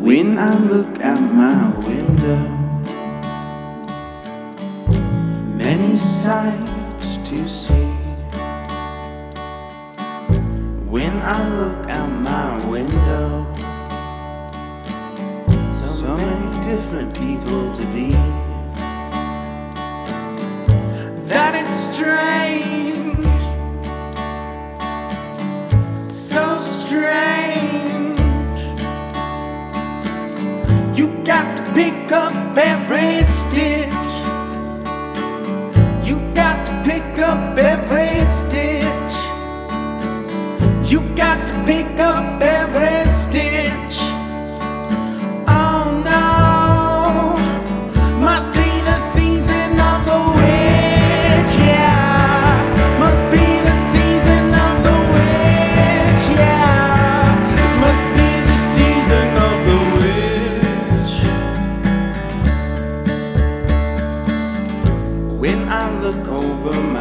When I look out my window, many sights to see. When I look out my window, so many different people to be. That it's strange, every stitch. You got to pick up every stitch. You got to pick up every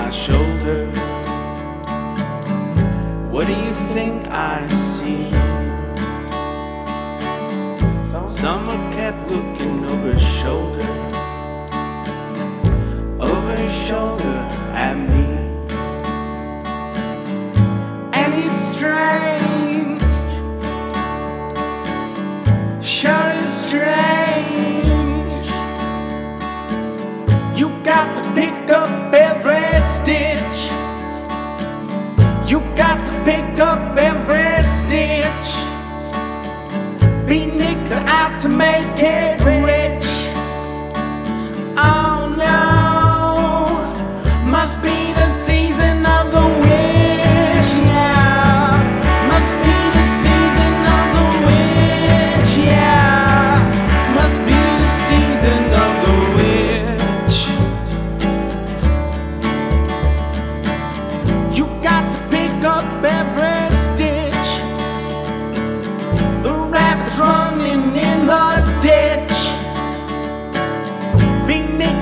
my shoulder. What do you think I see? Someone kept looking over his shoulder, over his shoulder at me. And it's strange, sure is strange. Beatniks out to make it rich. Oh no, must be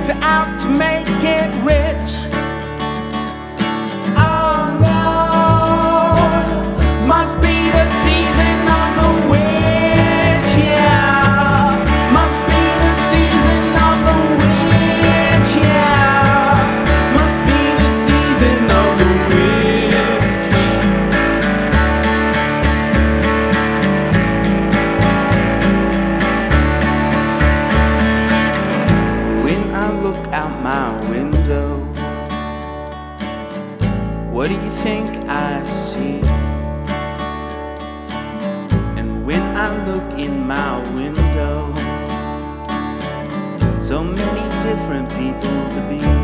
out to make it rich. What do you think I see? And when I look in my window, so many different people to be.